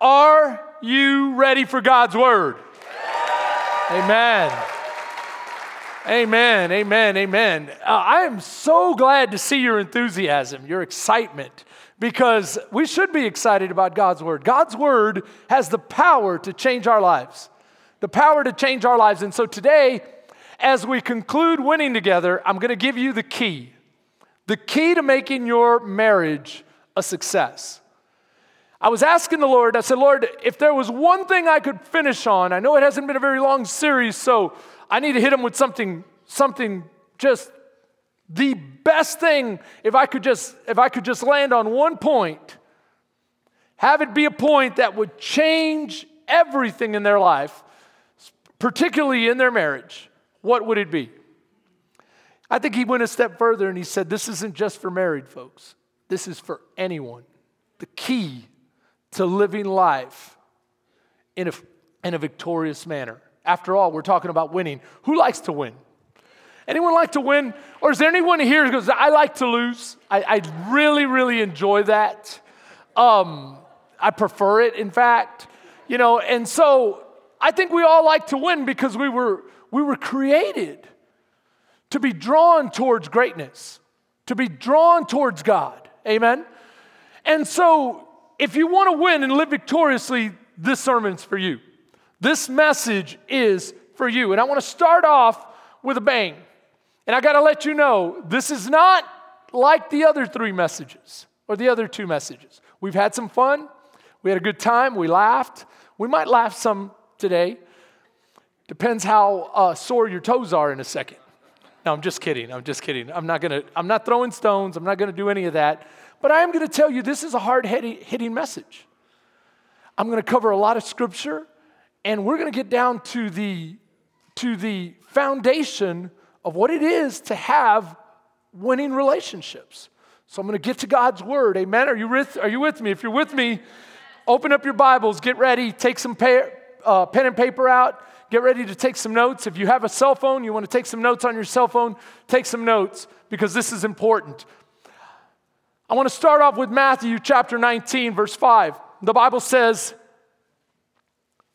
Are you ready for God's word? Amen. Amen, amen, amen. Uh, I am so glad to see your enthusiasm, your excitement, because we should be excited about God's word. God's word has the power to change our lives, the power to change our lives. And so today, as we conclude winning together, I'm going to give you the key the key to making your marriage a success. I was asking the Lord, I said, Lord, if there was one thing I could finish on, I know it hasn't been a very long series, so I need to hit him with something, something just the best thing if I could just if I could just land on one point, have it be a point that would change everything in their life, particularly in their marriage, what would it be? I think he went a step further and he said, This isn't just for married folks, this is for anyone. The key to living life in a, in a victorious manner. After all, we're talking about winning. Who likes to win? Anyone like to win? Or is there anyone here who goes, I like to lose? I, I really, really enjoy that. Um, I prefer it, in fact. You know, and so I think we all like to win because we were, we were created to be drawn towards greatness, to be drawn towards God. Amen? And so if you want to win and live victoriously, this sermon's for you. This message is for you. And I want to start off with a bang. And I got to let you know this is not like the other three messages or the other two messages. We've had some fun. We had a good time. We laughed. We might laugh some today. Depends how uh, sore your toes are in a second. No, I'm just kidding. I'm just kidding. I'm not gonna. I'm not throwing stones. I'm not gonna do any of that. But I am going to tell you this is a hard hitting message. I'm going to cover a lot of scripture, and we're going to get down to the, to the foundation of what it is to have winning relationships. So I'm going to get to God's word. Amen. Are you with, are you with me? If you're with me, open up your Bibles, get ready, take some uh, pen and paper out, get ready to take some notes. If you have a cell phone, you want to take some notes on your cell phone, take some notes because this is important. I want to start off with Matthew chapter 19, verse 5. The Bible says,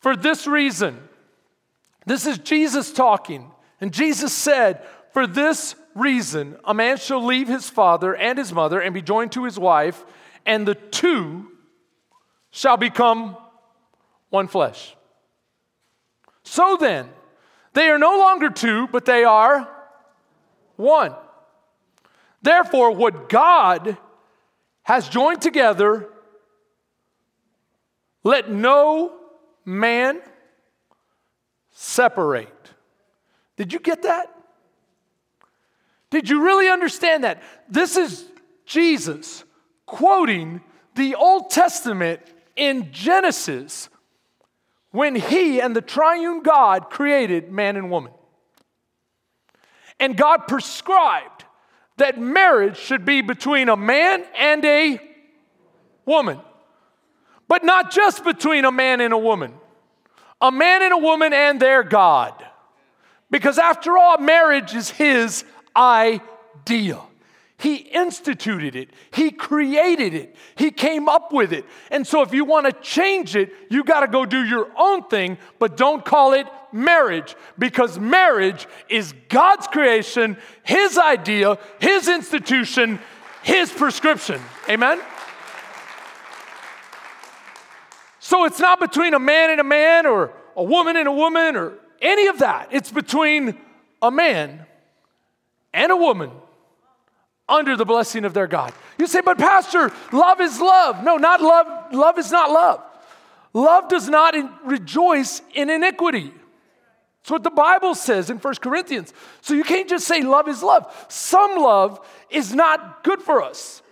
For this reason, this is Jesus talking, and Jesus said, For this reason, a man shall leave his father and his mother and be joined to his wife, and the two shall become one flesh. So then, they are no longer two, but they are one. Therefore, what God has joined together, let no man separate. Did you get that? Did you really understand that? This is Jesus quoting the Old Testament in Genesis when he and the triune God created man and woman. And God prescribed that marriage should be between a man and a woman. But not just between a man and a woman, a man and a woman and their God. Because after all, marriage is his idea. He instituted it. He created it. He came up with it. And so if you want to change it, you got to go do your own thing, but don't call it marriage because marriage is God's creation, His idea, His institution, His prescription. Amen? So it's not between a man and a man or a woman and a woman or any of that. It's between a man and a woman under the blessing of their God. You say, but Pastor, love is love. No, not love. Love is not love. Love does not in, rejoice in iniquity. That's what the Bible says in 1 Corinthians. So you can't just say love is love. Some love is not good for us.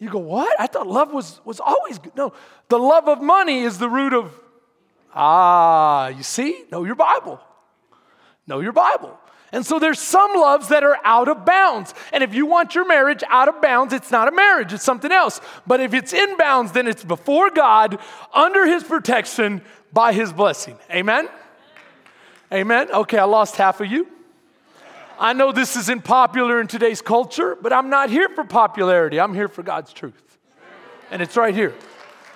You go, what? I thought love was, was always good. No, the love of money is the root of, ah, you see? Know your Bible. Know your Bible. And so there's some loves that are out of bounds. And if you want your marriage out of bounds, it's not a marriage, it's something else. But if it's in bounds, then it's before God, under His protection, by His blessing. Amen? Amen? Okay, I lost half of you. I know this isn't popular in today's culture, but I'm not here for popularity. I'm here for God's truth. And it's right here.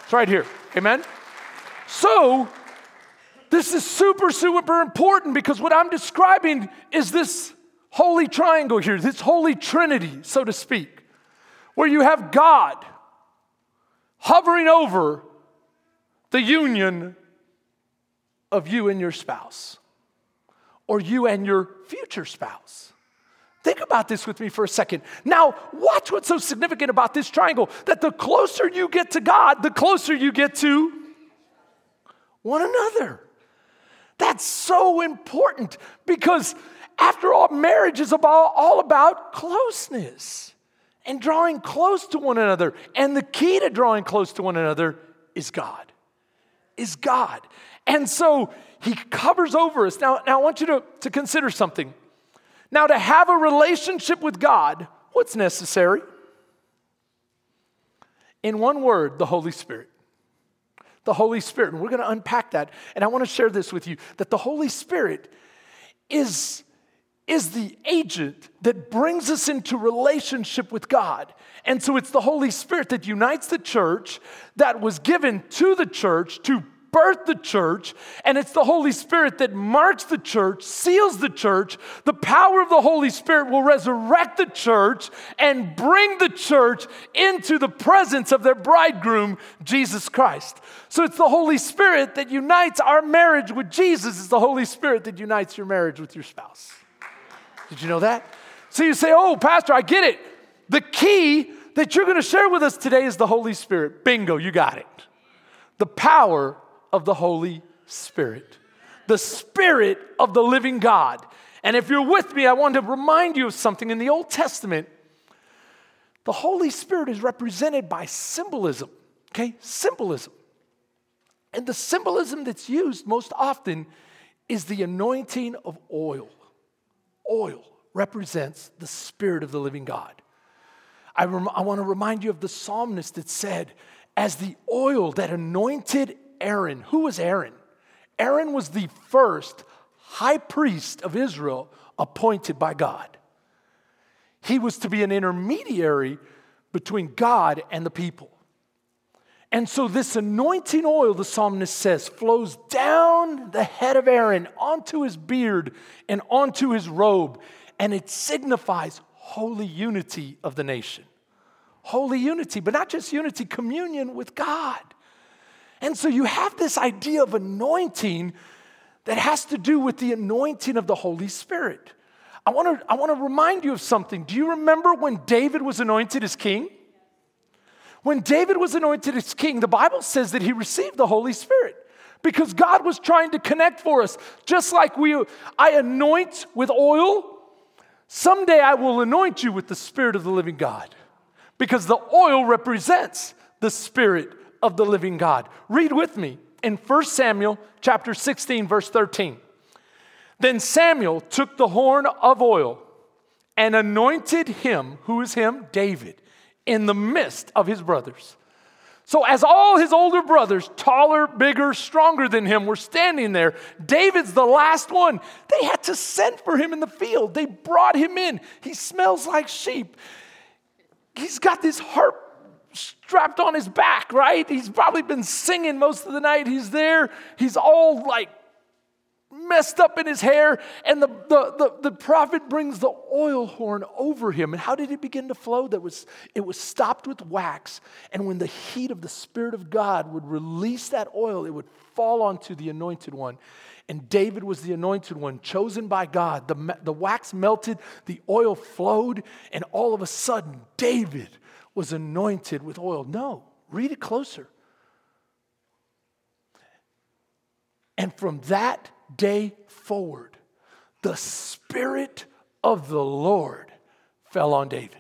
It's right here. Amen? So, this is super, super important because what I'm describing is this holy triangle here, this holy trinity, so to speak, where you have God hovering over the union of you and your spouse, or you and your future spouse. Think about this with me for a second. Now, watch what's so significant about this triangle that the closer you get to God, the closer you get to one another. That's so important because, after all, marriage is about, all about closeness and drawing close to one another. And the key to drawing close to one another is God. Is God. And so he covers over us. Now, now I want you to, to consider something. Now, to have a relationship with God, what's necessary? In one word, the Holy Spirit. The Holy Spirit. And we're going to unpack that. And I want to share this with you that the Holy Spirit is, is the agent that brings us into relationship with God. And so it's the Holy Spirit that unites the church, that was given to the church to birthed the church, and it's the Holy Spirit that marks the church, seals the church. The power of the Holy Spirit will resurrect the church and bring the church into the presence of their bridegroom, Jesus Christ. So it's the Holy Spirit that unites our marriage with Jesus, it's the Holy Spirit that unites your marriage with your spouse. Did you know that? So you say, Oh, Pastor, I get it. The key that you're going to share with us today is the Holy Spirit. Bingo, you got it. The power of the Holy Spirit, the Spirit of the living God. And if you're with me, I want to remind you of something. In the Old Testament, the Holy Spirit is represented by symbolism, okay? Symbolism. And the symbolism that's used most often is the anointing of oil. Oil represents the Spirit of the living God. I, rem- I want to remind you of the psalmist that said, As the oil that anointed Aaron. Who was Aaron? Aaron was the first high priest of Israel appointed by God. He was to be an intermediary between God and the people. And so, this anointing oil, the psalmist says, flows down the head of Aaron onto his beard and onto his robe, and it signifies holy unity of the nation. Holy unity, but not just unity, communion with God. And so you have this idea of anointing that has to do with the anointing of the Holy Spirit. I want to I want to remind you of something. Do you remember when David was anointed as king? When David was anointed as king, the Bible says that he received the Holy Spirit because God was trying to connect for us. Just like we I anoint with oil, someday I will anoint you with the spirit of the living God because the oil represents the spirit of the living God. Read with me in 1 Samuel chapter 16 verse 13. Then Samuel took the horn of oil and anointed him, who is him? David, in the midst of his brothers. So, as all his older brothers, taller, bigger, stronger than him, were standing there, David's the last one. They had to send for him in the field. They brought him in. He smells like sheep. He's got this harp strapped on his back, right? He's probably been singing most of the night. He's there. He's all like messed up in his hair. And the, the, the, the, prophet brings the oil horn over him. And how did it begin to flow? That was, it was stopped with wax. And when the heat of the Spirit of God would release that oil, it would fall onto the anointed one. And David was the anointed one, chosen by God. The, the wax melted, the oil flowed, and all of a sudden, David was anointed with oil. No, read it closer. And from that day forward, the Spirit of the Lord fell on David.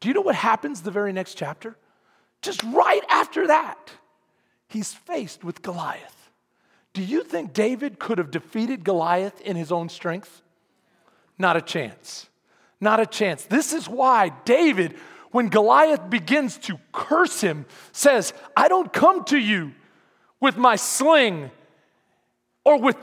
Do you know what happens the very next chapter? Just right after that, he's faced with Goliath. Do you think David could have defeated Goliath in his own strength? Not a chance. Not a chance. This is why David when Goliath begins to curse him, says, I don't come to you with my sling or with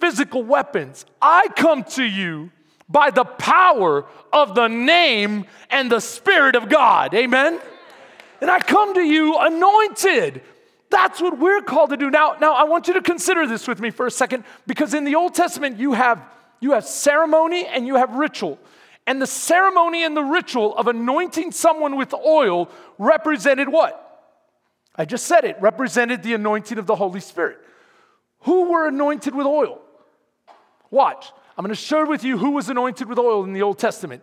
physical weapons. I come to you by the power of the name and the Spirit of God. Amen? And I come to you anointed That's what we're called to do. Now, now I want you to consider this with me for a second because in the Old Testament you have you have ceremony and you have ritual. And the ceremony and the ritual of anointing someone with oil represented what? I just said it, represented the anointing of the Holy Spirit. Who were anointed with oil? Watch. I'm going to share with you who was anointed with oil in the Old Testament.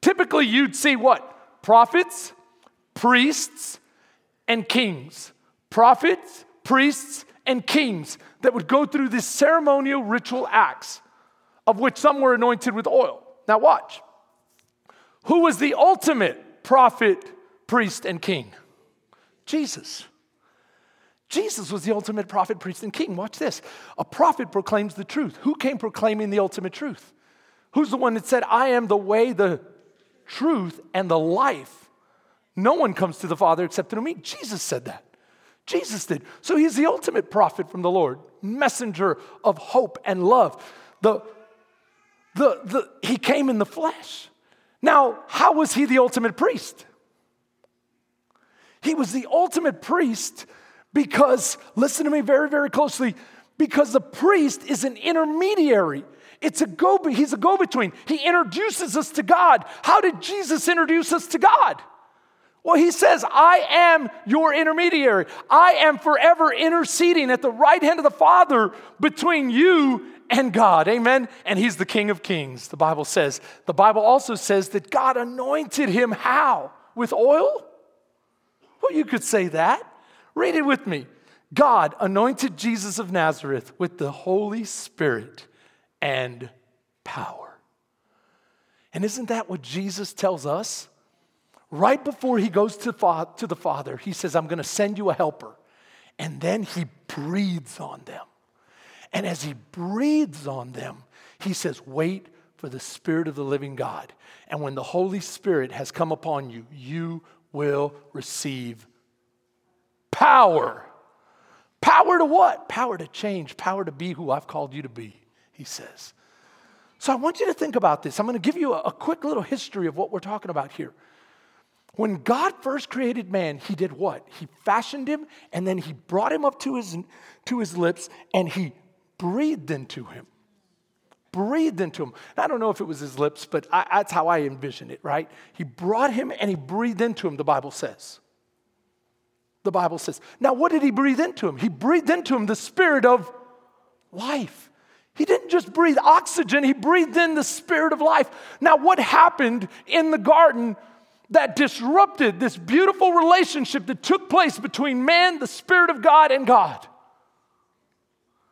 Typically, you'd see what? Prophets, priests, and kings prophets, priests, and kings that would go through these ceremonial ritual acts, of which some were anointed with oil. Now, watch. Who was the ultimate prophet, priest, and king? Jesus. Jesus was the ultimate prophet, priest, and king. Watch this. A prophet proclaims the truth. Who came proclaiming the ultimate truth? Who's the one that said, I am the way, the truth, and the life? No one comes to the Father except through me. Jesus said that. Jesus did. So he's the ultimate prophet from the Lord, messenger of hope and love. The, the, the, he came in the flesh. Now, how was he the ultimate priest? He was the ultimate priest because, listen to me very, very closely, because the priest is an intermediary. It's a go, he's a go between. He introduces us to God. How did Jesus introduce us to God? Well, he says, I am your intermediary. I am forever interceding at the right hand of the Father between you and God. Amen. And he's the King of Kings, the Bible says. The Bible also says that God anointed him how? With oil? Well, you could say that. Read it with me. God anointed Jesus of Nazareth with the Holy Spirit and power. And isn't that what Jesus tells us? right before he goes to, to the Father, he says, I'm going to send you a helper. And then he breathes on them. And as he breathes on them, he says, Wait for the Spirit of the living God. And when the Holy Spirit has come upon you, you will receive power. Power to what? Power to change, power to be who I've called you to be, he says. So I want you to think about this. I'm going to give you a, a quick little history of what we're talking about here. When God first created man, he did what? He fashioned him and then he brought him up to his, to his lips and he breathed into him. Breathed into him. I don't know if it was his lips, but I, that's how I envision it, right? He brought him and he breathed into him, the Bible says. The Bible says. Now, what did he breathe into him? He breathed into him the spirit of life. He didn't just breathe oxygen, he breathed in the spirit of life. Now, what happened in the garden that disrupted this beautiful relationship that took place between man, the Spirit of God, and God.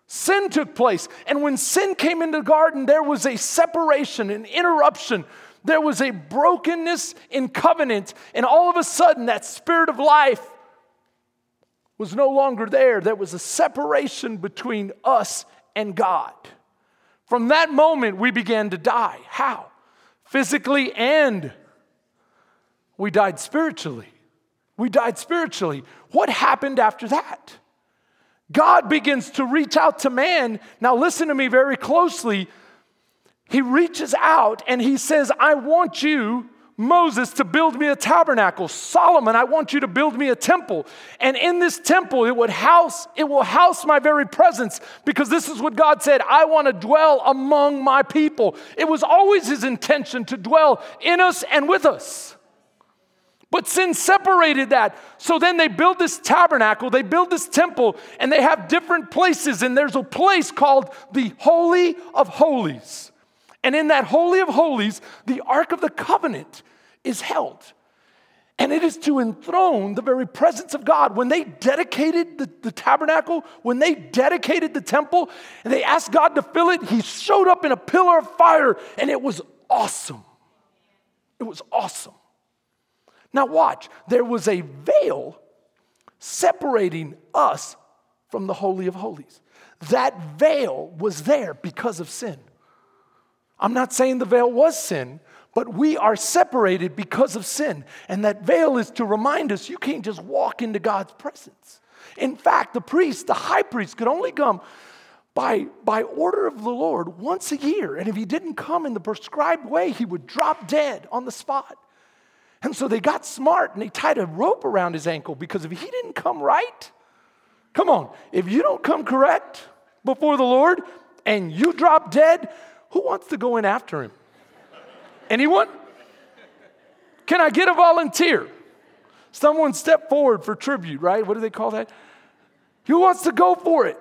Sin took place. And when sin came into the garden, there was a separation, an interruption. There was a brokenness in covenant. And all of a sudden, that spirit of life was no longer there. There was a separation between us and God. From that moment, we began to die. How? Physically and we died spiritually. We died spiritually. What happened after that? God begins to reach out to man. Now, listen to me very closely. He reaches out and he says, I want you, Moses, to build me a tabernacle. Solomon, I want you to build me a temple. And in this temple, it would house, it will house my very presence because this is what God said I want to dwell among my people. It was always his intention to dwell in us and with us. But sin separated that. So then they build this tabernacle, they build this temple, and they have different places. And there's a place called the Holy of Holies. And in that Holy of Holies, the Ark of the Covenant is held. And it is to enthrone the very presence of God. When they dedicated the, the, tabernacle, when they dedicated the temple, and they asked God to fill it, He showed up in a pillar of fire, and it was awesome. It was awesome. Now, watch, there was a veil separating us from the Holy of Holies. That veil was there because of sin. I'm not saying the veil was sin, but we are separated because of sin. And that veil is to remind us you can't just walk into God's presence. In fact, the priest, the high priest, could only come by, by order of the Lord once a year. And if he didn't come in the prescribed way, he would drop dead on the spot. And so they got smart and they tied a rope around his ankle because if he didn't come right, Come on, if you don't come correct before the Lord and you drop dead, who wants to go in after him? Anyone? Can I get a volunteer? Someone step forward for tribute, right? What do they call that? Who wants to go for it?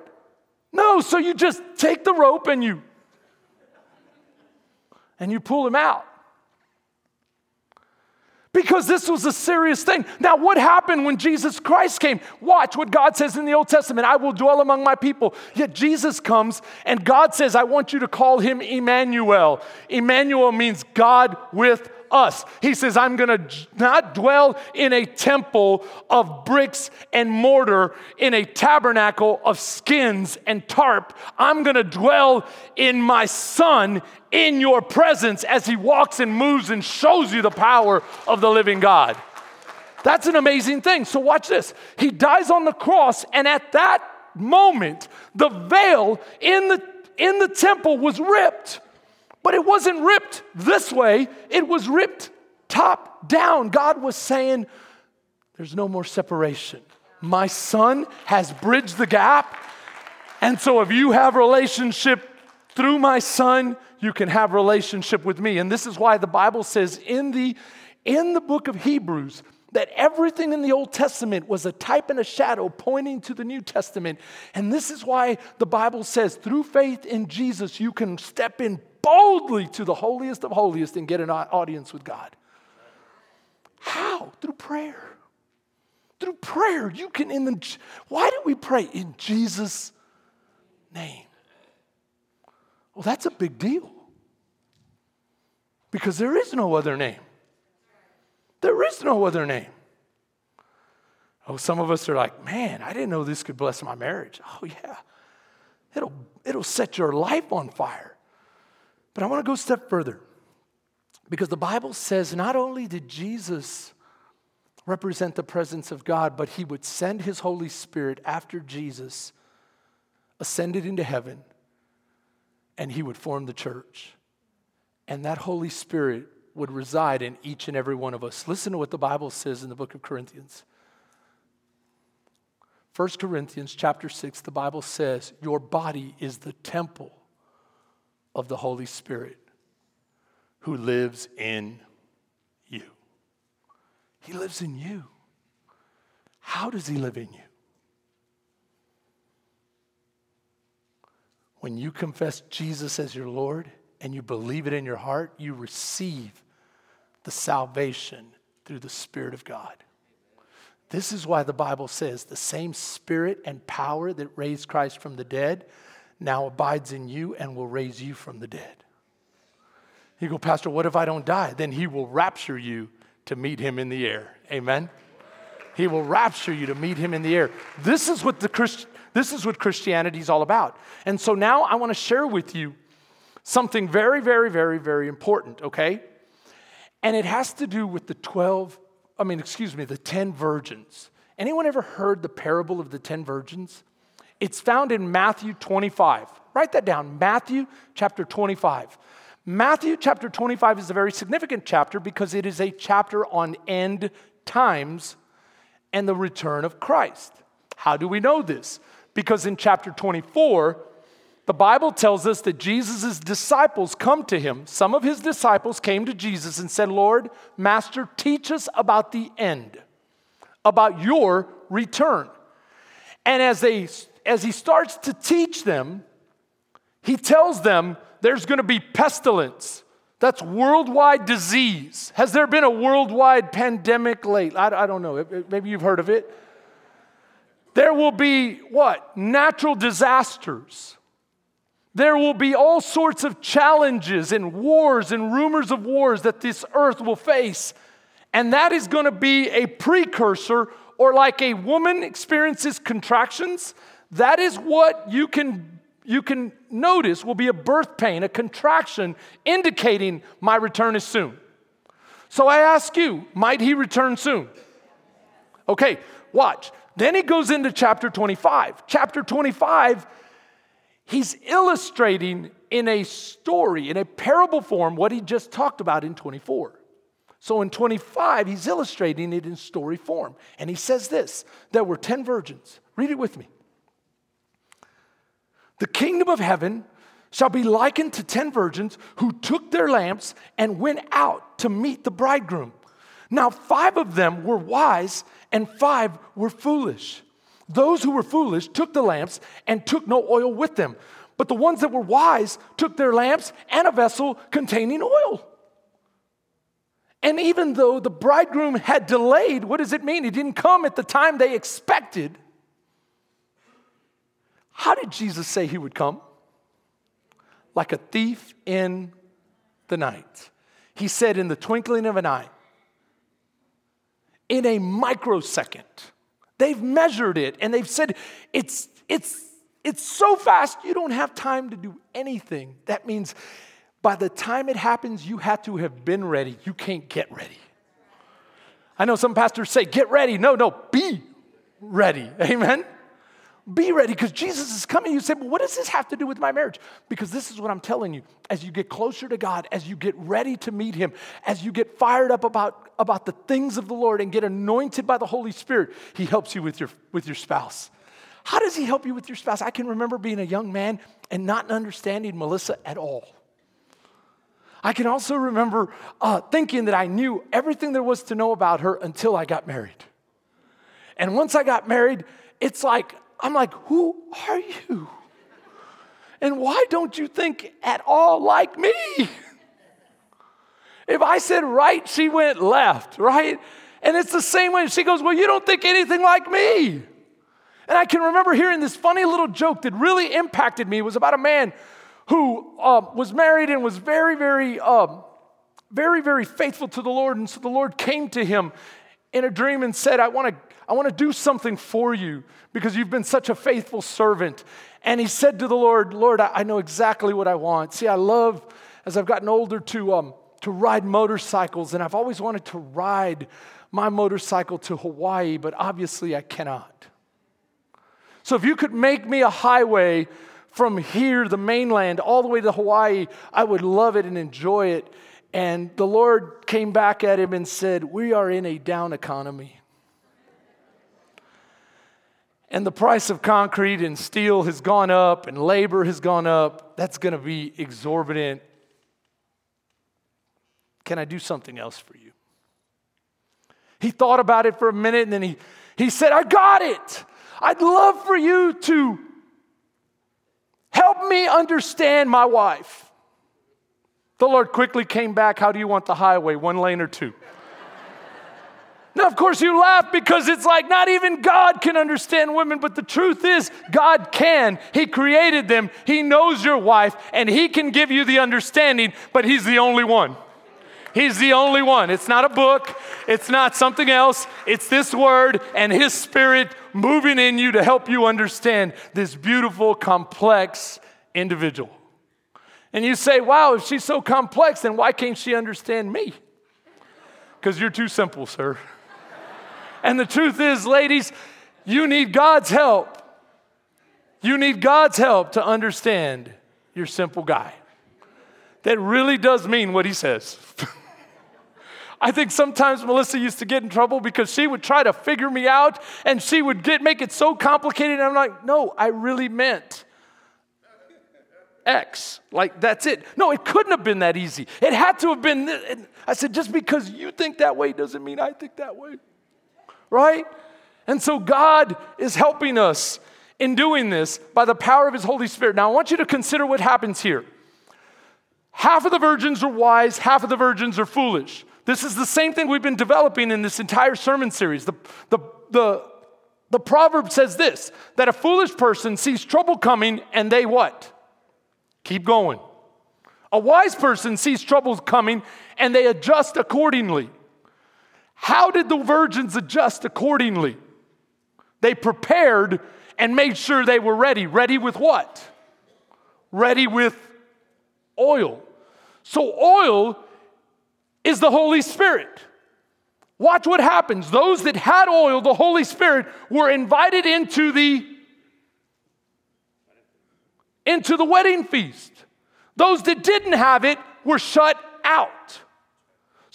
No, so you just take the rope and you and you pull him out. Because this was a serious thing. Now, what happened when Jesus Christ came? Watch what God says in the Old Testament I will dwell among my people. Yet Jesus comes and God says, I want you to call him Emmanuel. Emmanuel means God with us. He says, I'm going to not dwell in a temple of bricks and mortar, in a tabernacle of skins and tarp. I'm going to dwell in my son in your presence as he walks and moves and shows you the power of the living God. That's an amazing thing. So, watch this. He dies on the cross, and at that moment, the veil in the, in the temple was ripped. But it wasn't ripped this way, it was ripped top down. God was saying, There's no more separation. My son has bridged the gap. And so if you have relationship through my son, you can have relationship with me. And this is why the Bible says in the in the book of Hebrews that everything in the Old Testament was a type and a shadow pointing to the New Testament. And this is why the Bible says through faith in Jesus you can step in boldly to the holiest of holiest and get an audience with God. How? Through prayer. Through prayer, you can in the why do we pray? In Jesus' name. Well, that's a big deal. Because there is no other name. There is no other name. Oh, some of us are like, man, I didn't know this could bless my marriage. Oh, yeah. It'll, it'll set your life on fire. But I want to go a step further because the Bible says not only did Jesus represent the presence of God, but he would send his Holy Spirit after Jesus ascended into heaven and he would form the church. And that Holy Spirit would reside in each and every one of us. Listen to what the Bible says in the book of Corinthians. 1 Corinthians chapter 6, the Bible says, Your body is the temple of the Holy Spirit who lives in you. He lives in you. How does He live in you? When you confess Jesus as your Lord and you believe it in your heart, you receive the salvation through the Spirit of God. This is why the Bible says the same Spirit and power that raised Christ from the dead now abides in you and will raise you from the dead. You go, Pastor, what if I don't die? Then he will rapture you to meet him in the air. Amen? He will rapture you to meet him in the air. This is what the Christ, this is what Christianity is all about. And so now I want to share with you something very, very, very, very important, okay? And it has to do with the 12, I mean, excuse me, the 10 virgins. Anyone ever heard the parable of the 10 virgins? It's found in Matthew 25. Write that down Matthew chapter 25. Matthew chapter 25 is a very significant chapter because it is a chapter on end times and the return of Christ. How do we know this? Because in chapter 24, the Bible tells us that Jesus' disciples come to him. Some of his disciples came to Jesus and said, Lord, Master, teach us about the end, about your return. And as they as he starts to teach them, he tells them there's going to be pestilence. That's worldwide disease. Has there been a worldwide pandemic late? I, I don't know. Maybe you've heard of it. There will be what? Natural disasters. There will be all sorts of challenges and wars and rumors of wars that this earth will face. And that is going to be a precursor, or like a woman experiences contractions, that is what you can, you can notice will be a birth pain, a contraction indicating my return is soon. So I ask you, might he return soon? Okay, watch. Then he goes into chapter 25. Chapter 25, he's illustrating in a story, in a parable form, what he just talked about in 24. So in 25, he's illustrating it in story form. And he says this there were 10 virgins. Read it with me. The kingdom of heaven shall be likened to ten virgins who took their lamps and went out to meet the bridegroom. Now, five of them were wise and five were foolish. Those who were foolish took the lamps and took no oil with them. But the ones that were wise took their lamps and a vessel containing oil. And even though the bridegroom had delayed, what does it mean? He didn't come at the time they expected. How did Jesus say he would come? like a thief in the night. He said, in the twinkling of an eye, in a microsecond. They've measured it and they've said it's, it's, it's so fast you don't have time to do anything. That means by the time it happens, you have to have been ready. You can't get ready. I know some pastors say, get ready. No, no, be ready. Amen? Be ready because Jesus is coming. You say, well, what does this have to do with my marriage? Because this is what I'm telling you. As you get closer to God, as you get ready to meet Him, as you get fired up about, about the things of the Lord and get anointed by the Holy Spirit, He helps you with your, with your spouse. How does He help you with your spouse? I can remember being a young man and not understanding Melissa at all. I can also remember uh, thinking that I knew everything there was to know about her until I got married. And once I got married, it's like I'm like, who are you? And why don't you think at all like me? If I said right, she went left, right? And it's the same way she goes, Well, you don't think anything like me. And I can remember hearing this funny little joke that really impacted me. It was about a man who uh, was married and was very, very, um, very, very faithful to the Lord. And so the Lord came to him in a dream and said, I want to I want to do something for you because you've been such a faithful servant. And he said to the Lord, Lord, I, know exactly what I want. See, I love, as I've gotten older, to, um, to ride motorcycles, and I've always wanted to ride my motorcycle to Hawaii, but obviously I cannot. So if you could make me a highway from here, the mainland, all the way to Hawaii, I would love it and enjoy it. And the Lord came back at him and said, We are in a down economy and the price of concrete and steel has gone up and labor has gone up, that's going to be exorbitant. Can I do something else for you? He thought about it for a minute and then he, he said, I got it. I'd love for you to help me understand my wife. The Lord quickly came back. How do you want the highway, one lane or two? Now, of course, you laugh because it's like not even God can understand women, but the truth is, God can. He created them, He knows your wife, and He can give you the understanding, but He's the only one. He's the only one. It's not a book, it's not something else. It's this word and His Spirit moving in you to help you understand this beautiful, complex individual. And you say, wow, if she's so complex, then why can't she understand me? Because you're too simple, sir. And the truth is, ladies, you need God's help. You need God's help to understand your simple guy. That really does mean what he says. I think sometimes Melissa used to get in trouble because she would try to figure me out and she would get make it so complicated. And I'm like, no, I really meant X. Like, that's it. No, it couldn't have been that easy. It had to have been. I said, just because you think that way doesn't mean I think that way right? And so God is helping us in doing this by the power of His Holy Spirit. Now, I want you to consider what happens here. Half of the virgins are wise, half of the virgins are foolish. This is the same thing we've been developing in this entire sermon series. The, the, the, the proverb says this that a foolish person sees trouble coming and they what? Keep going. A wise person sees trouble coming and they adjust accordingly. How did the virgins adjust accordingly? They prepared and made sure they were ready. Ready with what? Ready with oil. So, oil is the Holy Spirit. Watch what happens. Those that had oil, the Holy Spirit, were invited into the into the wedding feast. Those that didn't have it were shut out.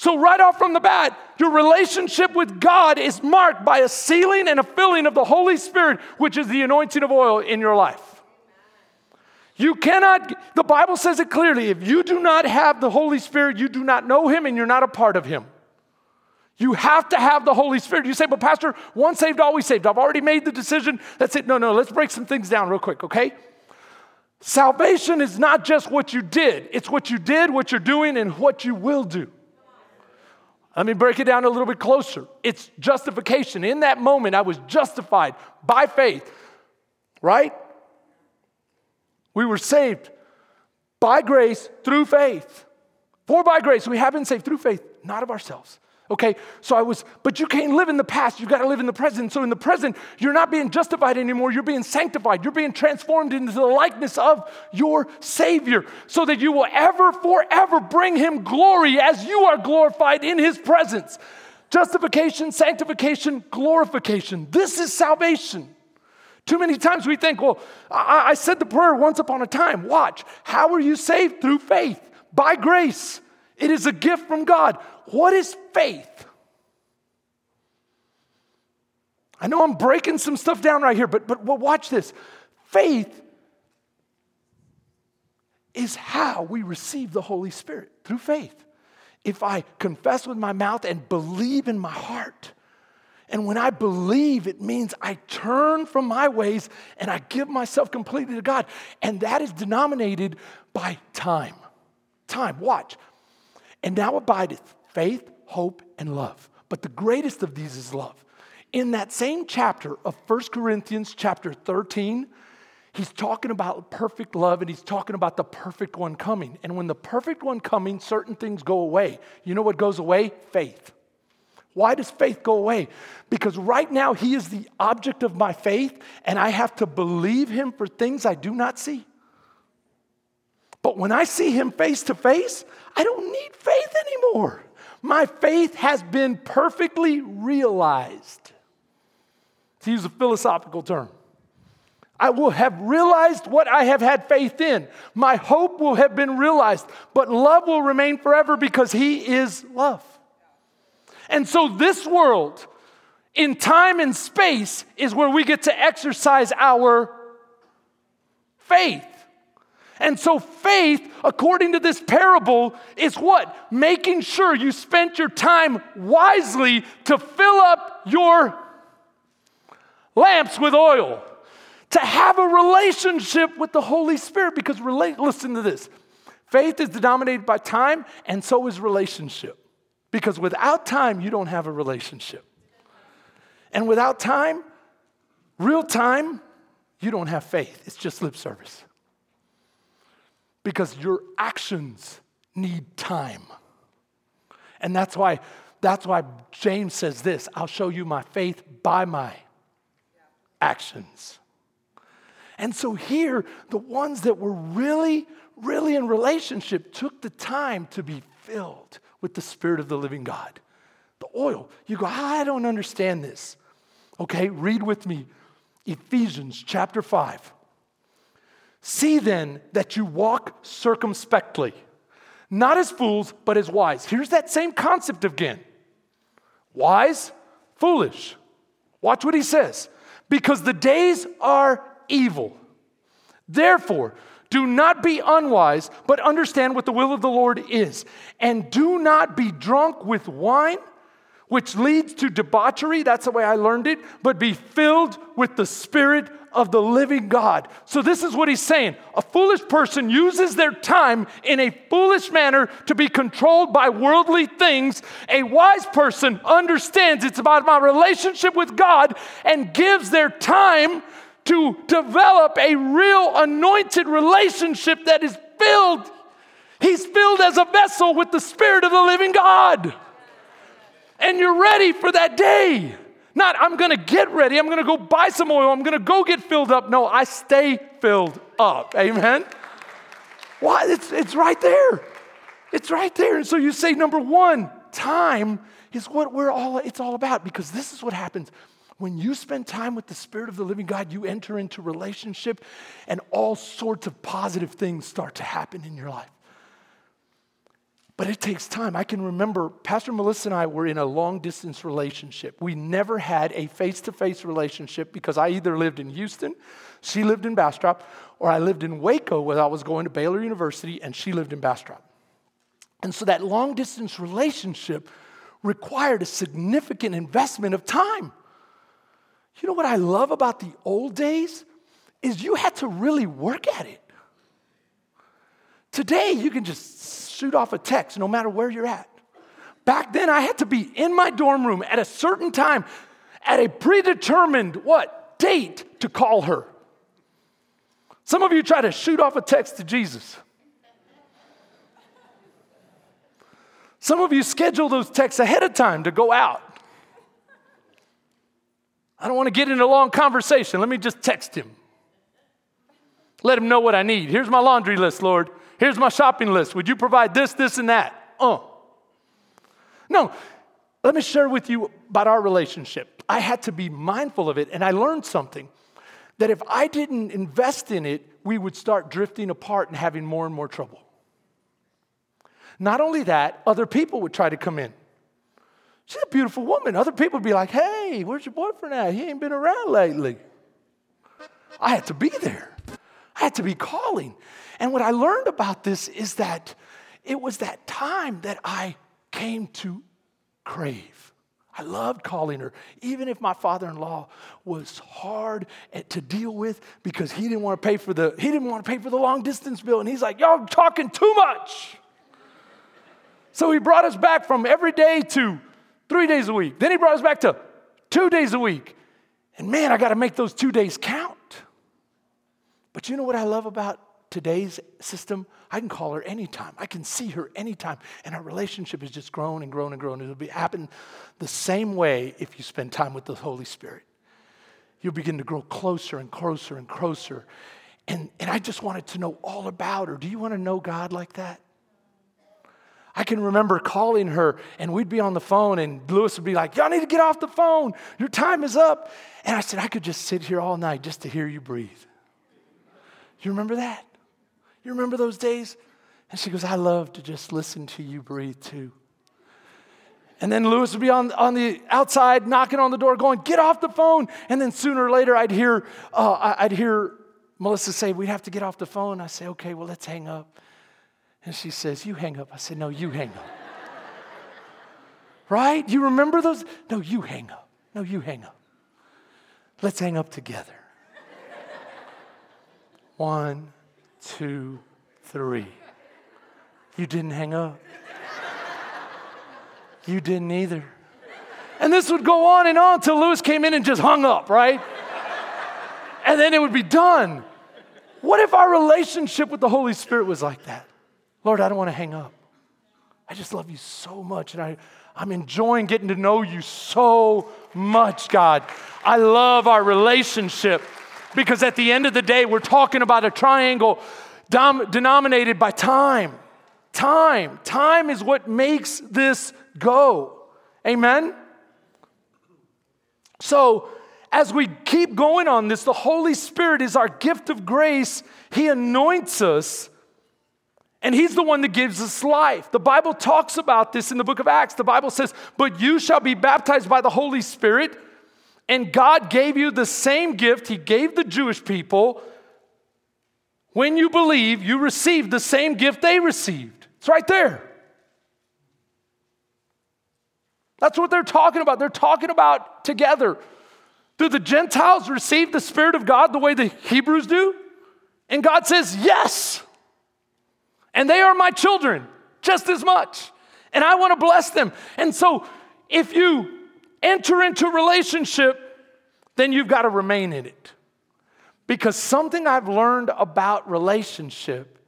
So, right off from the bat, your relationship with God is marked by a sealing and a filling of the Holy Spirit, which is the anointing of oil in your life. You cannot, the Bible says it clearly if you do not have the Holy Spirit, you do not know Him and you're not a part of Him. You have to have the Holy Spirit. You say, but Pastor, once saved, always saved. I've already made the decision. That's it. No, no, let's break some things down real quick, okay? Salvation is not just what you did, it's what you did, what you're doing, and what you will do. Let me break it down a little bit closer. It's justification. In that moment, I was justified by faith, right? We were saved by grace through faith. For by grace, we have been saved through faith, not of ourselves. Okay, so I was, but you can't live in the past. You've got to live in the present. So in the present, you're not being justified anymore. You're being sanctified. You're being transformed into the likeness of your Savior so that you will ever, forever bring Him glory as you are glorified in His presence. Justification, sanctification, glorification. This is salvation. Too many times we think, well, I, I said the prayer once upon a time. Watch. How are you saved? Through faith, by grace. It is a gift from God. What is faith? I know I'm breaking some stuff down right here, but, but watch this. Faith is how we receive the Holy Spirit through faith. If I confess with my mouth and believe in my heart, and when I believe, it means I turn from my ways and I give myself completely to God. And that is denominated by time. Time, watch. And now abideth faith, hope, and love. But the greatest of these is love. In that same chapter of 1 Corinthians, chapter 13, he's talking about perfect love and he's talking about the perfect one coming. And when the perfect one coming, certain things go away. You know what goes away? Faith. Why does faith go away? Because right now he is the object of my faith and I have to believe him for things I do not see. But when I see him face to face, I don't need faith anymore. My faith has been perfectly realized. To use a philosophical term, I will have realized what I have had faith in. My hope will have been realized, but love will remain forever because He is love. And so, this world, in time and space, is where we get to exercise our faith. And so, faith, according to this parable, is what? Making sure you spent your time wisely to fill up your lamps with oil, to have a relationship with the Holy Spirit. Because, relate, listen to this faith is denominated by time, and so is relationship. Because without time, you don't have a relationship. And without time, real time, you don't have faith. It's just lip service because your actions need time. And that's why that's why James says this, I'll show you my faith by my actions. And so here the ones that were really really in relationship took the time to be filled with the spirit of the living God. The oil. You go, I don't understand this. Okay, read with me Ephesians chapter 5. See then that you walk circumspectly, not as fools, but as wise. Here's that same concept again wise, foolish. Watch what he says. Because the days are evil. Therefore, do not be unwise, but understand what the will of the Lord is. And do not be drunk with wine, which leads to debauchery. That's the way I learned it. But be filled with the Spirit of the living God. So, this is what he's saying. A foolish person uses their time in a foolish manner to be controlled by worldly things. A wise person understands it's about my relationship with God and gives their time to develop a real anointed relationship that is filled. He's filled as a vessel with the Spirit of the living God. And you're ready for that day. Not, I'm gonna get ready, I'm gonna go buy some oil, I'm gonna go get filled up. No, I stay filled up. Amen? Why? It's, it's right there. It's right there. And so you say, number one, time is what we're all, it's all about because this is what happens. When you spend time with the Spirit of the living God, you enter into relationship and all sorts of positive things start to happen in your life. But it takes time. I can remember Pastor Melissa and I were in a long distance relationship. We never had a face to face relationship because I either lived in Houston, She lived in Bastrop, or I lived in Waco where I was going to Baylor University, and she lived in Bastrop. And so that long distance relationship required a significant investment of time. You know what I love about the old days? Is you had to really work at it. Today, you can just shoot off a text no matter where you're at. Back then, I had to be in my dorm room at a certain time, at a predetermined what? Date to call her. Some of you try to shoot off a text to Jesus. Some of you schedule those texts ahead of time to go out. I don't want to get in a long conversation. Let me just text him. Let him know what I need. Here's my laundry list, Lord. Here's my shopping list. Would you provide this, this, and that? Uh. No, let me share with you about our relationship. I had to be mindful of it, and I learned something that if I didn't invest in it, we would start drifting apart and having more and more trouble. Not only that, other people would try to come in. She's a beautiful woman. Other people would be like, hey, where's your boyfriend at? He ain't been around lately. I had to be there. I had to be calling. And what I learned about this is that it was that time that I came to crave. I loved calling her, even if my father-in-law was hard to deal with because he didn't want to pay for the he didn't want to pay for the long distance bill, and he's like, "Y'all talking too much." So he brought us back from every day to three days a week. Then he brought us back to two days a week, and man, I got to make those two days count. But you know what I love about today's system, I can call her anytime. I can see her anytime. And our relationship has just grown and grown and grown. It'll be happen the same way if you spend time with the Holy Spirit. You'll begin to grow closer and closer and closer. And, and I just wanted to know all about her. Do you want to know God like that? I can remember calling her and we'd be on the phone and Lewis would be like, Y'all need to get off the phone. Your time is up. And I said, I could just sit here all night just to hear you breathe. You remember that? You remember those days? And she goes, I love to just listen to you breathe too. And then Lewis would be on, on the outside knocking on the door, going, Get off the phone. And then sooner or later, I'd hear, uh, I'd hear Melissa say, We have to get off the phone. I say, Okay, well, let's hang up. And she says, You hang up. I said, No, you hang up. right? You remember those? No, you hang up. No, you hang up. Let's hang up together. One, two, three. You didn't hang up. You didn't either. And this would go on and on until Lewis came in and just hung up, right? And then it would be done. What if our relationship with the Holy Spirit was like that? Lord, I don't want to hang up. I just love you so much, and I, I'm enjoying getting to know you so much, God. I love our relationship because at the end of the day, we're talking about a triangle dom- denominated by time. Time. Time is what makes this go. Amen? So, as we keep going on this, the Holy Spirit is our gift of grace. He anoints us, and He's the one that gives us life. The Bible talks about this in the book of Acts. The Bible says, But you shall be baptized by the Holy Spirit, and God gave you the same gift He gave the Jewish people when you believe, you receive the same gift they received. It's right there. That's what they're talking about. They're talking about together. Do the Gentiles receive the Spirit of God the way the Hebrews do? And God says, Yes. And they are my children just as much. And I want to bless them. And so if you enter into relationship, then you've got to remain in it. Because something I've learned about relationship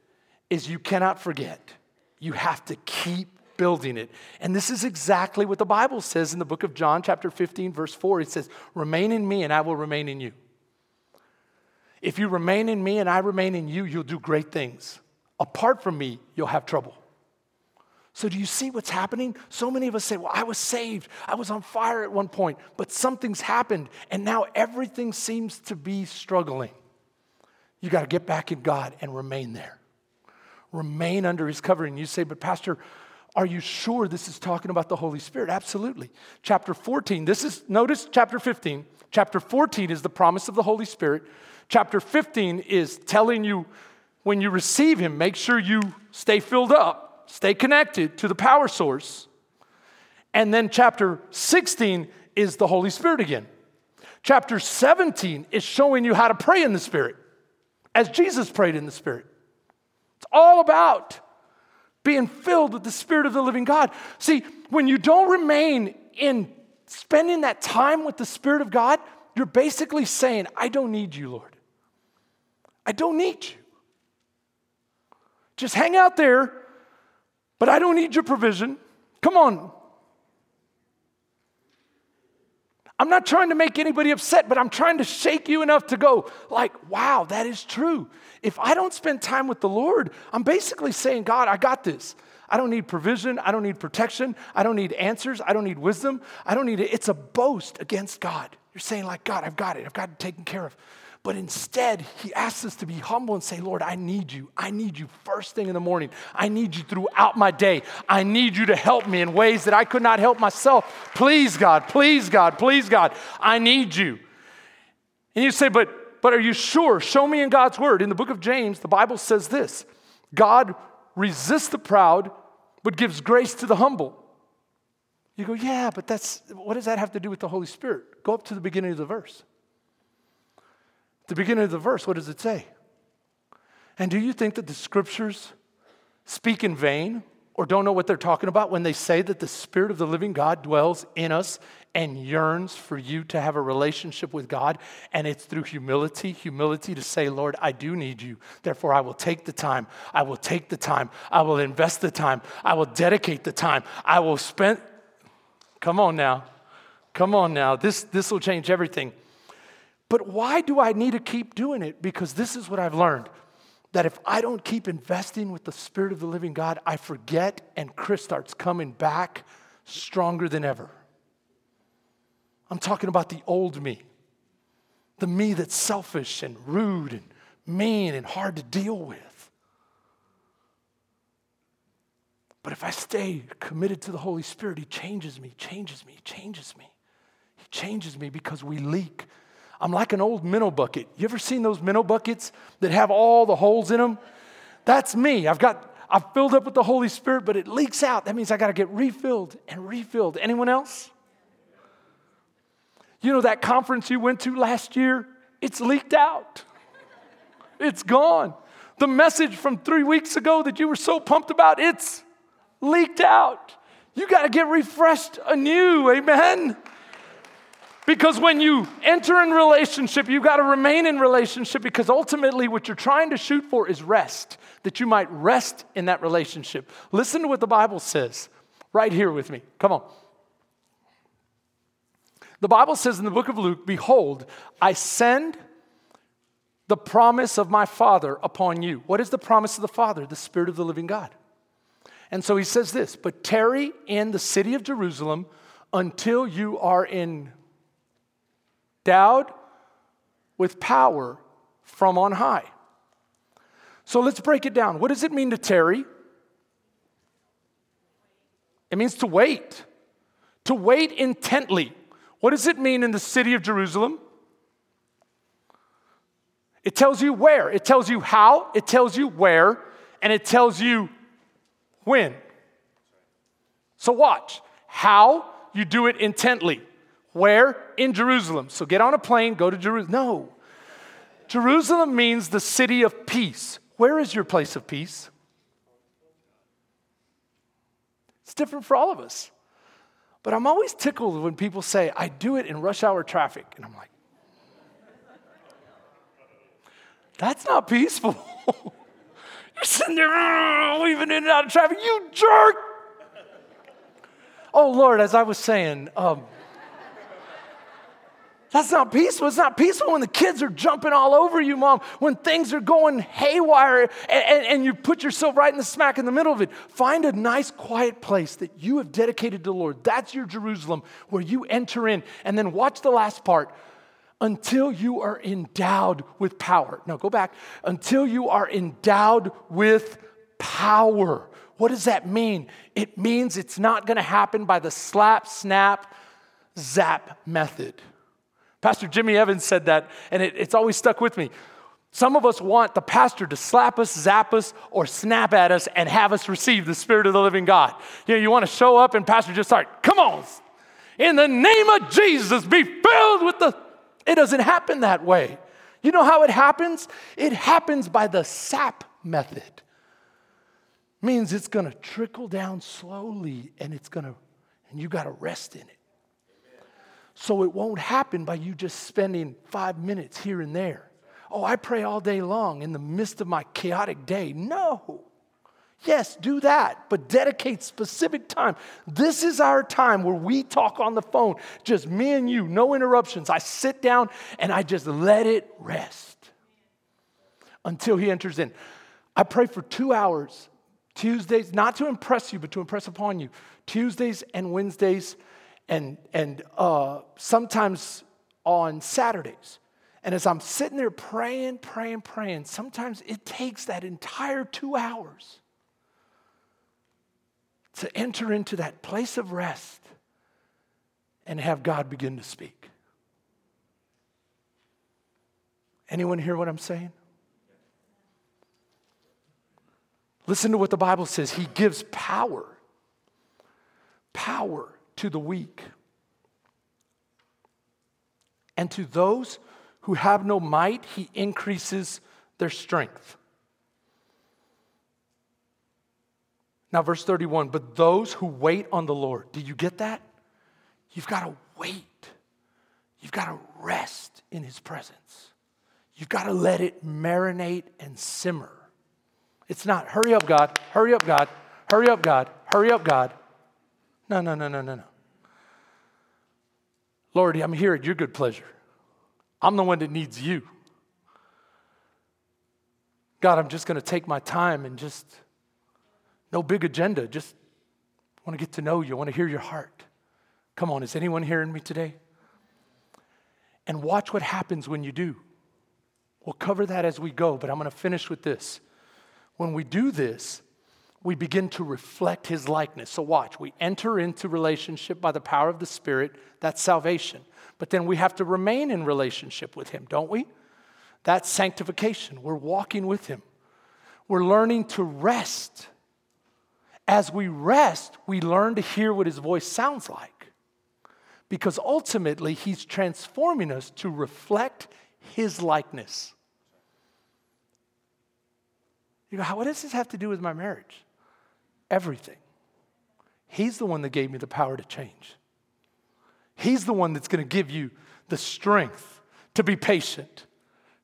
is you cannot forget. You have to keep building it. And this is exactly what the Bible says in the book of John, chapter 15, verse 4. It says, Remain in me, and I will remain in you. If you remain in me and I remain in you, you'll do great things. Apart from me, you'll have trouble. So, do you see what's happening? So many of us say, Well, I was saved. I was on fire at one point, but something's happened, and now everything seems to be struggling. You got to get back in God and remain there. Remain under His covering. You say, But, Pastor, are you sure this is talking about the Holy Spirit? Absolutely. Chapter 14, this is, notice chapter 15. Chapter 14 is the promise of the Holy Spirit. Chapter 15 is telling you when you receive Him, make sure you stay filled up, stay connected to the power source. And then chapter 16 is the Holy Spirit again. Chapter 17 is showing you how to pray in the Spirit, as Jesus prayed in the Spirit. It's all about being filled with the Spirit of the living God. See, when you don't remain in spending that time with the Spirit of God, you're basically saying, I don't need you, Lord. I don't need you. Just hang out there, but I don't need your provision. Come on. I'm not trying to make anybody upset, but I'm trying to shake you enough to go, like, wow, that is true. If I don't spend time with the Lord, I'm basically saying, God, I got this. I don't need provision. I don't need protection. I don't need answers. I don't need wisdom. I don't need it. It's a boast against God. You're saying, like, God, I've got it. I've got it taken care of. But instead, he asks us to be humble and say, Lord, I need you. I need you first thing in the morning. I need you throughout my day. I need you to help me in ways that I could not help myself. Please, God, please, God, please, God, I need you. And you say, but, but are you sure? Show me in God's word. In the book of James, the Bible says this God resists the proud, but gives grace to the humble. You go, yeah, but that's what does that have to do with the Holy Spirit? Go up to the beginning of the verse the beginning of the verse, what does it say? And do you think that the scriptures speak in vain or don't know what they're talking about when they say that the Spirit of the living God dwells in us and yearns for you to have a relationship with God? And it's through humility, humility to say, Lord, I do need you. Therefore, I will take the time. I will take the time. I will invest the time. I will dedicate the time. I will spend. Come on now. Come on now. This, this will change everything. But why do I need to keep doing it? Because this is what I've learned that if I don't keep investing with the Spirit of the living God, I forget and Chris starts coming back stronger than ever. I'm talking about the old me, the me that's selfish and rude and mean and hard to deal with. But if I stay committed to the Holy Spirit, He changes me, changes me, changes me. He changes me because we leak I'm like an old minnow bucket. You ever seen those minnow buckets that have all the holes in them? That's me. I've got I've filled up with the Holy Spirit, but it leaks out. That means I got to get refilled and refilled. Anyone else? You know that conference you went to last year? It's leaked out. It's gone. The message from 3 weeks ago that you were so pumped about, it's leaked out. You got to get refreshed anew. Amen. Because when you enter in relationship, you've got to remain in relationship because ultimately what you're trying to shoot for is rest, that you might rest in that relationship. Listen to what the Bible says right here with me. Come on. The Bible says in the book of Luke, Behold, I send the promise of my Father upon you. What is the promise of the Father? The Spirit of the living God. And so he says this, but tarry in the city of Jerusalem until you are in endowed with power from on high. So let's break it down. What does it mean to tarry? It means to wait, to wait intently. What does it mean in the city of Jerusalem? It tells you where, it tells you how, it tells you where, and it tells you when. So watch how you do it intently. Where? In Jerusalem. So get on a plane, go to Jerusalem. No. Jerusalem means the city of peace. Where is your place of peace? It's different for all of us. But I'm always tickled when people say, I do it in rush hour traffic. And I'm like, that's not peaceful. You're sitting there weaving in and out of traffic. You jerk. Oh, Lord, as I was saying, um, that's not peaceful. It's not peaceful when the kids are jumping all over you, mom, when things are going haywire and, and, and, you put yourself right in the smack in the middle of it. Find a nice, quiet place that you have dedicated to the Lord. That's your Jerusalem where you enter in. And then watch the last part until you are endowed with power. Now go back. Until you are endowed with power. What does that mean? It means it's not going to happen by the slap, snap, zap method. Pastor Jimmy Evans said that, and it, it's always stuck with me. Some of us want the pastor to slap us, zap us, or snap at us and have us receive the Spirit of the living God. You know, you want to show up and pastor just start, come on, in the name of Jesus, be filled with the. It doesn't happen that way. You know how it happens? It happens by the sap method. Means it's going to trickle down slowly and it's going to, and you got to rest in it. So it won't happen by you just spending five minutes here and there. Oh, I pray all day long in the midst of my chaotic day. No. Yes, do that, but dedicate specific time. This is our time where we talk on the phone, just me and you, no interruptions. I sit down and I just let it rest until he enters in. I pray for two hours, Tuesdays, not to impress you, but to impress upon you. Tuesdays and Wednesdays, and, and uh, sometimes on Saturdays. And as I'm sitting there praying, praying, praying, sometimes it takes that entire two hours to enter into that place of rest and have God begin to speak. Anyone hear what I'm saying? Listen to what the Bible says. He gives power, power to the weak. And to those who have no might, he increases their strength. Now, verse 31 but those who wait on the Lord, do you get that? You've got to wait. You've got to rest in his presence. You've got to let it marinate and simmer. It's not, hurry up, God, hurry up, God, hurry up, God, hurry up, God. No, no, no, no, no, no. Lord, I'm here at your good pleasure. I'm the one that needs you. God, I'm just going to take my time and just no big agenda. Just want to get to know you. I want to hear your heart. Come on, is anyone hearing me today? And watch what happens when you do. We'll cover that as we go, but I'm going to finish with this. When we do this, we begin to reflect his likeness. So, watch, we enter into relationship by the power of the Spirit. That's salvation. But then we have to remain in relationship with him, don't we? That's sanctification. We're walking with him. We're learning to rest as we rest, we learn to hear what his voice sounds like. Because ultimately, he's transforming us to reflect his likeness. You go, what does this have to do with my marriage? Everything. He's the one that gave me the power to change. He's the one that's going to give you the strength to be patient,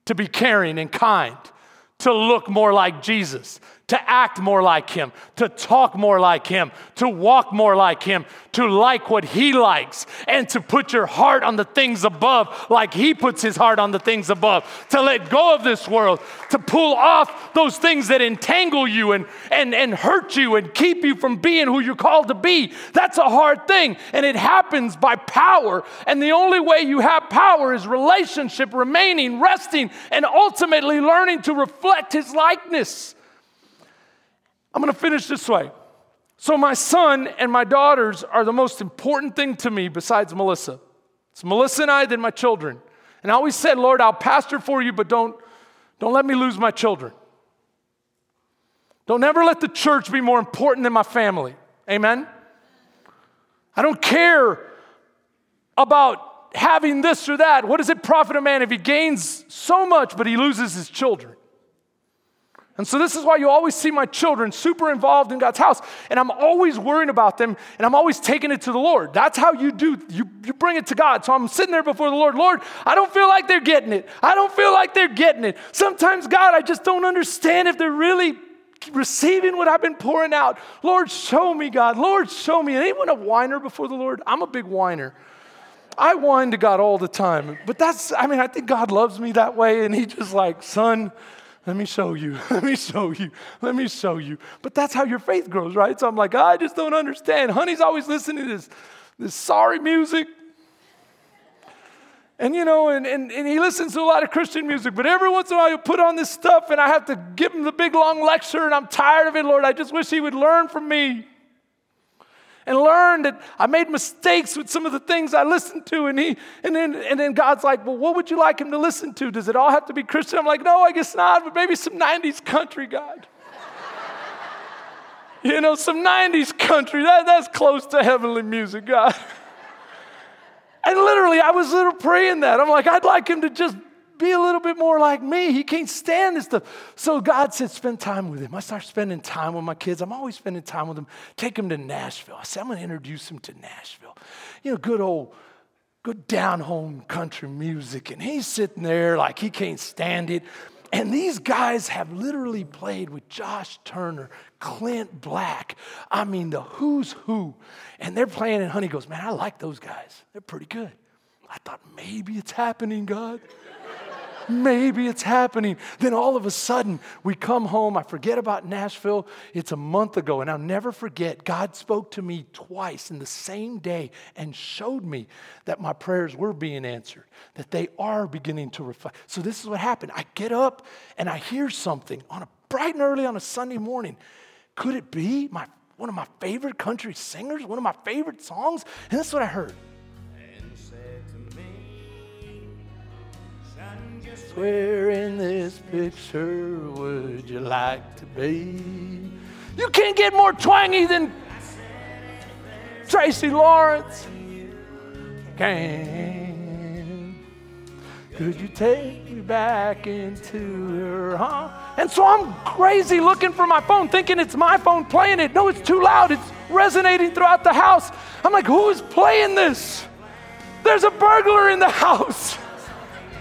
to be caring and kind, to look more like Jesus, to act more like Him, to talk more like Him, to walk more like Him, to like what He likes, and to put your heart on the things above like He puts His heart on the things above, to let go of this world, to pull off those things that entangle you and, and, and hurt you and keep you from being who you're called to be. That's a hard thing, and it happens by power. And the only way you have power is relationship, remaining, resting, and ultimately learning to reflect His likeness. I'm going to finish this way. So, my son and my daughters are the most important thing to me besides Melissa. It's Melissa and I, then my children. And I always said, Lord, I'll pastor for you, but don't, don't let me lose my children. Don't ever let the church be more important than my family. Amen? I don't care about having this or that. What does it profit a man if he gains so much but he loses his children? And so, this is why you always see my children super involved in God's house. And I'm always worrying about them and I'm always taking it to the Lord. That's how you do, you, you bring it to God. So, I'm sitting there before the Lord. Lord, I don't feel like they're getting it. I don't feel like they're getting it. Sometimes, God, I just don't understand if they're really receiving what I've been pouring out. Lord, show me, God. Lord, show me. Anyone a whiner before the Lord? I'm a big whiner. I whine to God all the time. But that's, I mean, I think God loves me that way. And He just like, son, let me show you. Let me show you. Let me show you. But that's how your faith grows, right? So I'm like, I just don't understand. Honey's always listening to this, this sorry music. And you know, and, and, and he listens to a lot of Christian music, but every once in a while he'll put on this stuff and I have to give him the big long lecture and I'm tired of it, Lord. I just wish he would learn from me. And learned that I made mistakes with some of the things I listened to. And, he, and, then, and then God's like, Well, what would you like him to listen to? Does it all have to be Christian? I'm like, No, I guess not, but maybe some 90s country, God. you know, some 90s country. That, that's close to heavenly music, God. and literally, I was literally praying that. I'm like, I'd like him to just be a little bit more like me. He can't stand this stuff. So God said, spend time with him. I start spending time with my kids. I'm always spending time with them. Take them to Nashville. I said, I'm going to introduce them to Nashville. You know, good old, good down home country music. And he's sitting there like he can't stand it. And these guys have literally played with Josh Turner, Clint Black. I mean, the who's who. And they're playing, and Honey goes, Man, I like those guys. They're pretty good. I thought, maybe it's happening, God maybe it's happening. Then all of a sudden, we come home. I forget about Nashville. It's a month ago, and I'll never forget. God spoke to me twice in the same day and showed me that my prayers were being answered, that they are beginning to reflect. So, this is what happened. I get up and I hear something on a bright and early on a Sunday morning. Could it be my, one of my favorite country singers, one of my favorite songs? And that's what I heard. Where in this picture would you like to be? You can't get more twangy than Tracy Lawrence. Can could you take me back into her, huh? And so I'm crazy looking for my phone, thinking it's my phone playing it. No, it's too loud. It's resonating throughout the house. I'm like, who is playing this? There's a burglar in the house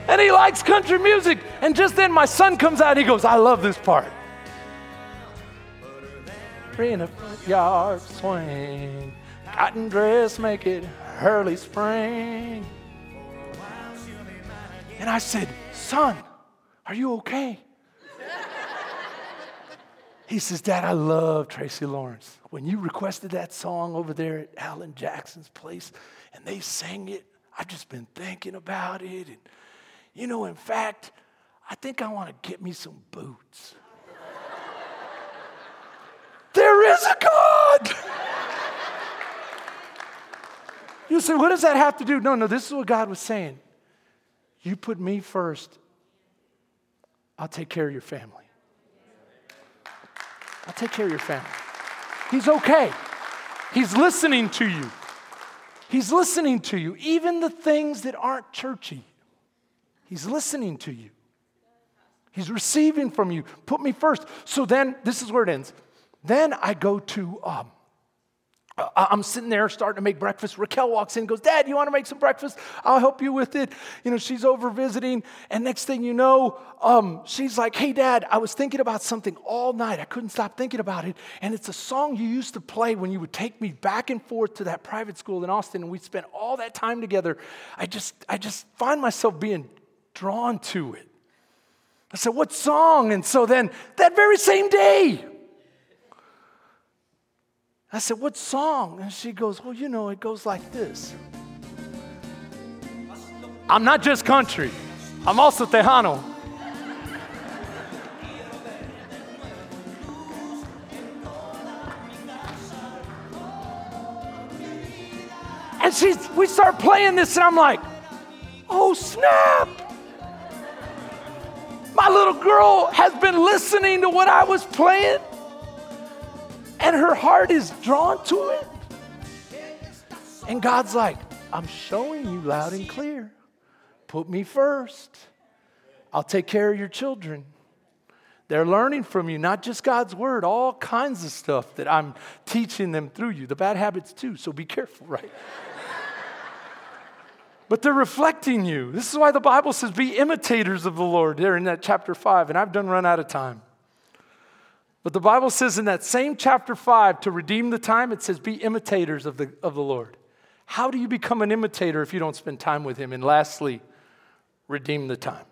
and he likes country music. And just then my son comes out, and he goes, I love this part. In a front yard swing, cotton dress make it early spring. And I said, Son, are you okay? He says, Dad, I love Tracy Lawrence. When you requested that song over there at Alan Jackson's place and they sang it, I've just been thinking about it. And you know, in fact, I think I want to get me some boots. there is a God. You say, what does that have to do? No, no, this is what God was saying. You put me first, I'll take care of your family. I'll take care of your family. He's okay. He's listening to you. He's listening to you, even the things that aren't churchy. He's listening to you. He's receiving from you. Put me first. So then, this is where it ends. Then I go to, um, I'm sitting there starting to make breakfast. Raquel walks in goes, Dad, you want to make some breakfast? I'll help you with it. You know, she's over visiting. And next thing you know, um, she's like, Hey, Dad, I was thinking about something all night. I couldn't stop thinking about it. And it's a song you used to play when you would take me back and forth to that private school in Austin. And we spent all that time together. I just, I just find myself being drawn to it. I said, What song? And so then that very same day, I said, What song? And she goes, Well, you know, it goes like this I'm not just country, I'm also Tejano. And she's, we start playing this, and I'm like, oh snap! My little girl has been listening to what I was playing, and her heart is drawn to it. And God's like, I'm showing you loud and clear. Put me first. I'll take care of your children. They're learning from you, not just God's word, all kinds of stuff that I'm teaching them through you. The bad habits, too, so be careful, right? But they're reflecting you. This is why the Bible says, be imitators of the Lord, there in that chapter 5, and I've done run out of time. But the Bible says in that same chapter 5, to redeem the time, it says, be imitators of the, of the Lord. How do you become an imitator if you don't spend time with Him? And lastly, redeem the time.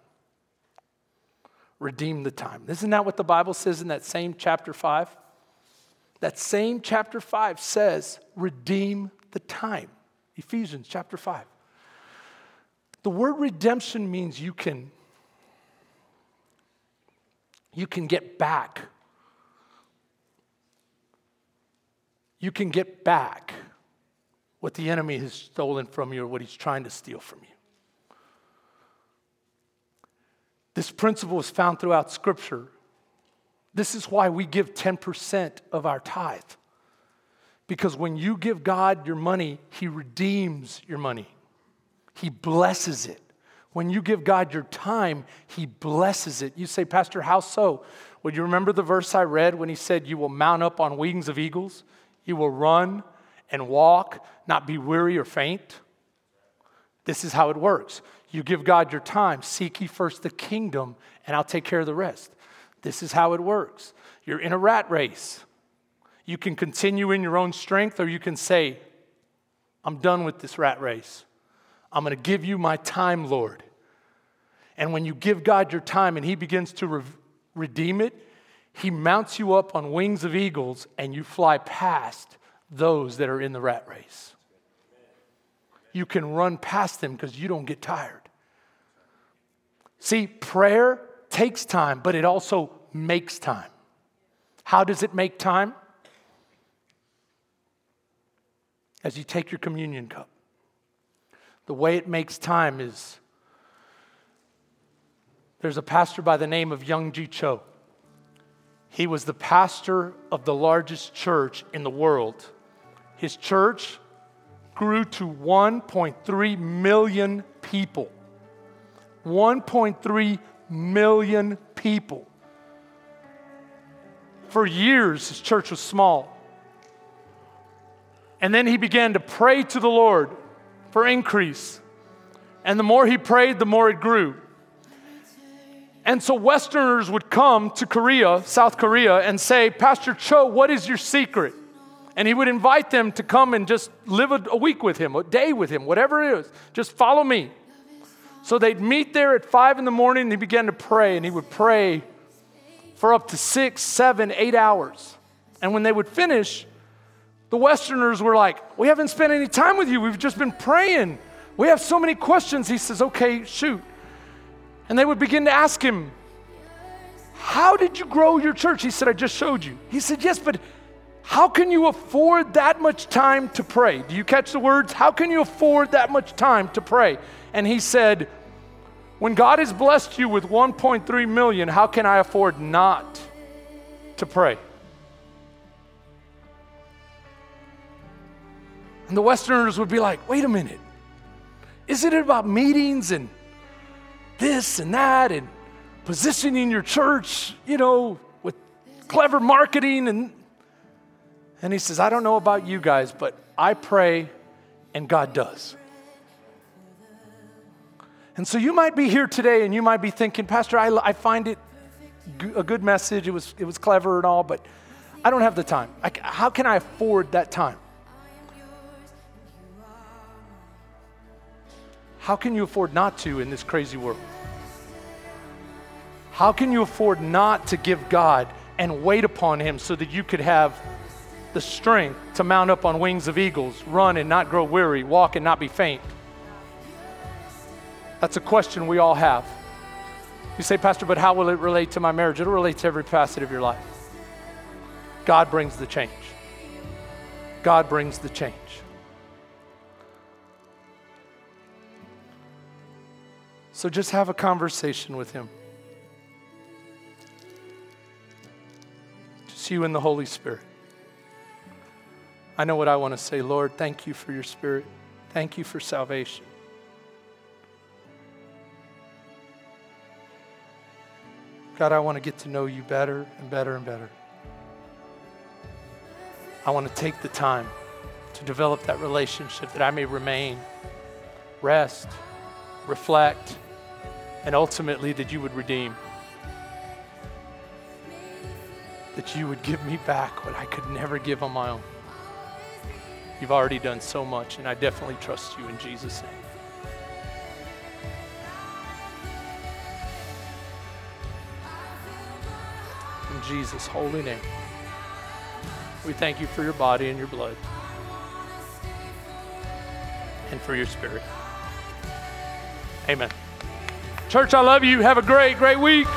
Redeem the time. Isn't that what the Bible says in that same chapter 5? That same chapter 5 says, redeem the time. Ephesians chapter 5. The word redemption means you can you can get back. you can get back what the enemy has stolen from you or what he's trying to steal from you. This principle is found throughout Scripture. This is why we give 10% of our tithe. Because when you give God your money, He redeems your money, He blesses it. When you give God your time, He blesses it. You say, Pastor, how so? Would you remember the verse I read when He said, You will mount up on wings of eagles? You will run and walk, not be weary or faint. This is how it works. You give God your time, seek ye first the kingdom, and I'll take care of the rest. This is how it works. You're in a rat race. You can continue in your own strength, or you can say, I'm done with this rat race. I'm going to give you my time, Lord. And when you give God your time and He begins to re- redeem it, He mounts you up on wings of eagles and you fly past those that are in the rat race. You can run past them because you don't get tired. See, prayer takes time, but it also makes time. How does it make time? As you take your communion cup. The way it makes time is there's a pastor by the name of Yonggi Cho. He was the pastor of the largest church in the world. His church grew to 1.3 million people. 1.3 million people. For years, his church was small. And then he began to pray to the Lord for increase. And the more he prayed, the more it grew. And so Westerners would come to Korea, South Korea, and say, Pastor Cho, what is your secret? And he would invite them to come and just live a, week with him, a day with him, whatever it is. Just follow me. So they'd meet there at five in the morning and he began to pray, and he would pray for up to six, seven, eight hours. And when they would finish, the Westerners were like, We haven't spent any time with you. We've just been praying. We have so many questions. He says, Okay, shoot. And they would begin to ask him, How did you grow your church? He said, I just showed you. He said, Yes, but how can you afford that much time to pray? Do you catch the words? How can you afford that much time to pray? And he said, When God has blessed you with 1.3 million, how can I afford not to pray? And the Westerners would be like, wait a minute. Isn't it about meetings and this and that and positioning your church, you know, with clever marketing? And, and he says, I don't know about you guys, but I pray and God does. And so you might be here today and you might be thinking, Pastor, I, I find it a good message. It was, it was clever and all, but I don't have the time. I, how can I afford that time? How can you afford not to in this crazy world? How can you afford not to give God and wait upon Him so that you could have the strength to mount up on wings of eagles, run and not grow weary, walk and not be faint? That's a question we all have. You say, Pastor, but how will it relate to my marriage? It'll relate to every facet of your life. God brings the change. God brings the change. So just have a conversation with Him. Just you and the Holy Spirit. I know what I want to say. Lord, thank you for your Spirit. Thank you for salvation. God, I want to get to know you better and better and better. I want to take the time to develop that relationship that I may remain, rest, reflect, and ultimately that you would redeem. That you would give me back what I could never give on my own. You've already done so much, and I definitely trust you in Jesus' name. In Jesus' holy name. We thank you for your body and your blood and for your spirit. Amen. Church, I love you. Have a great, great week.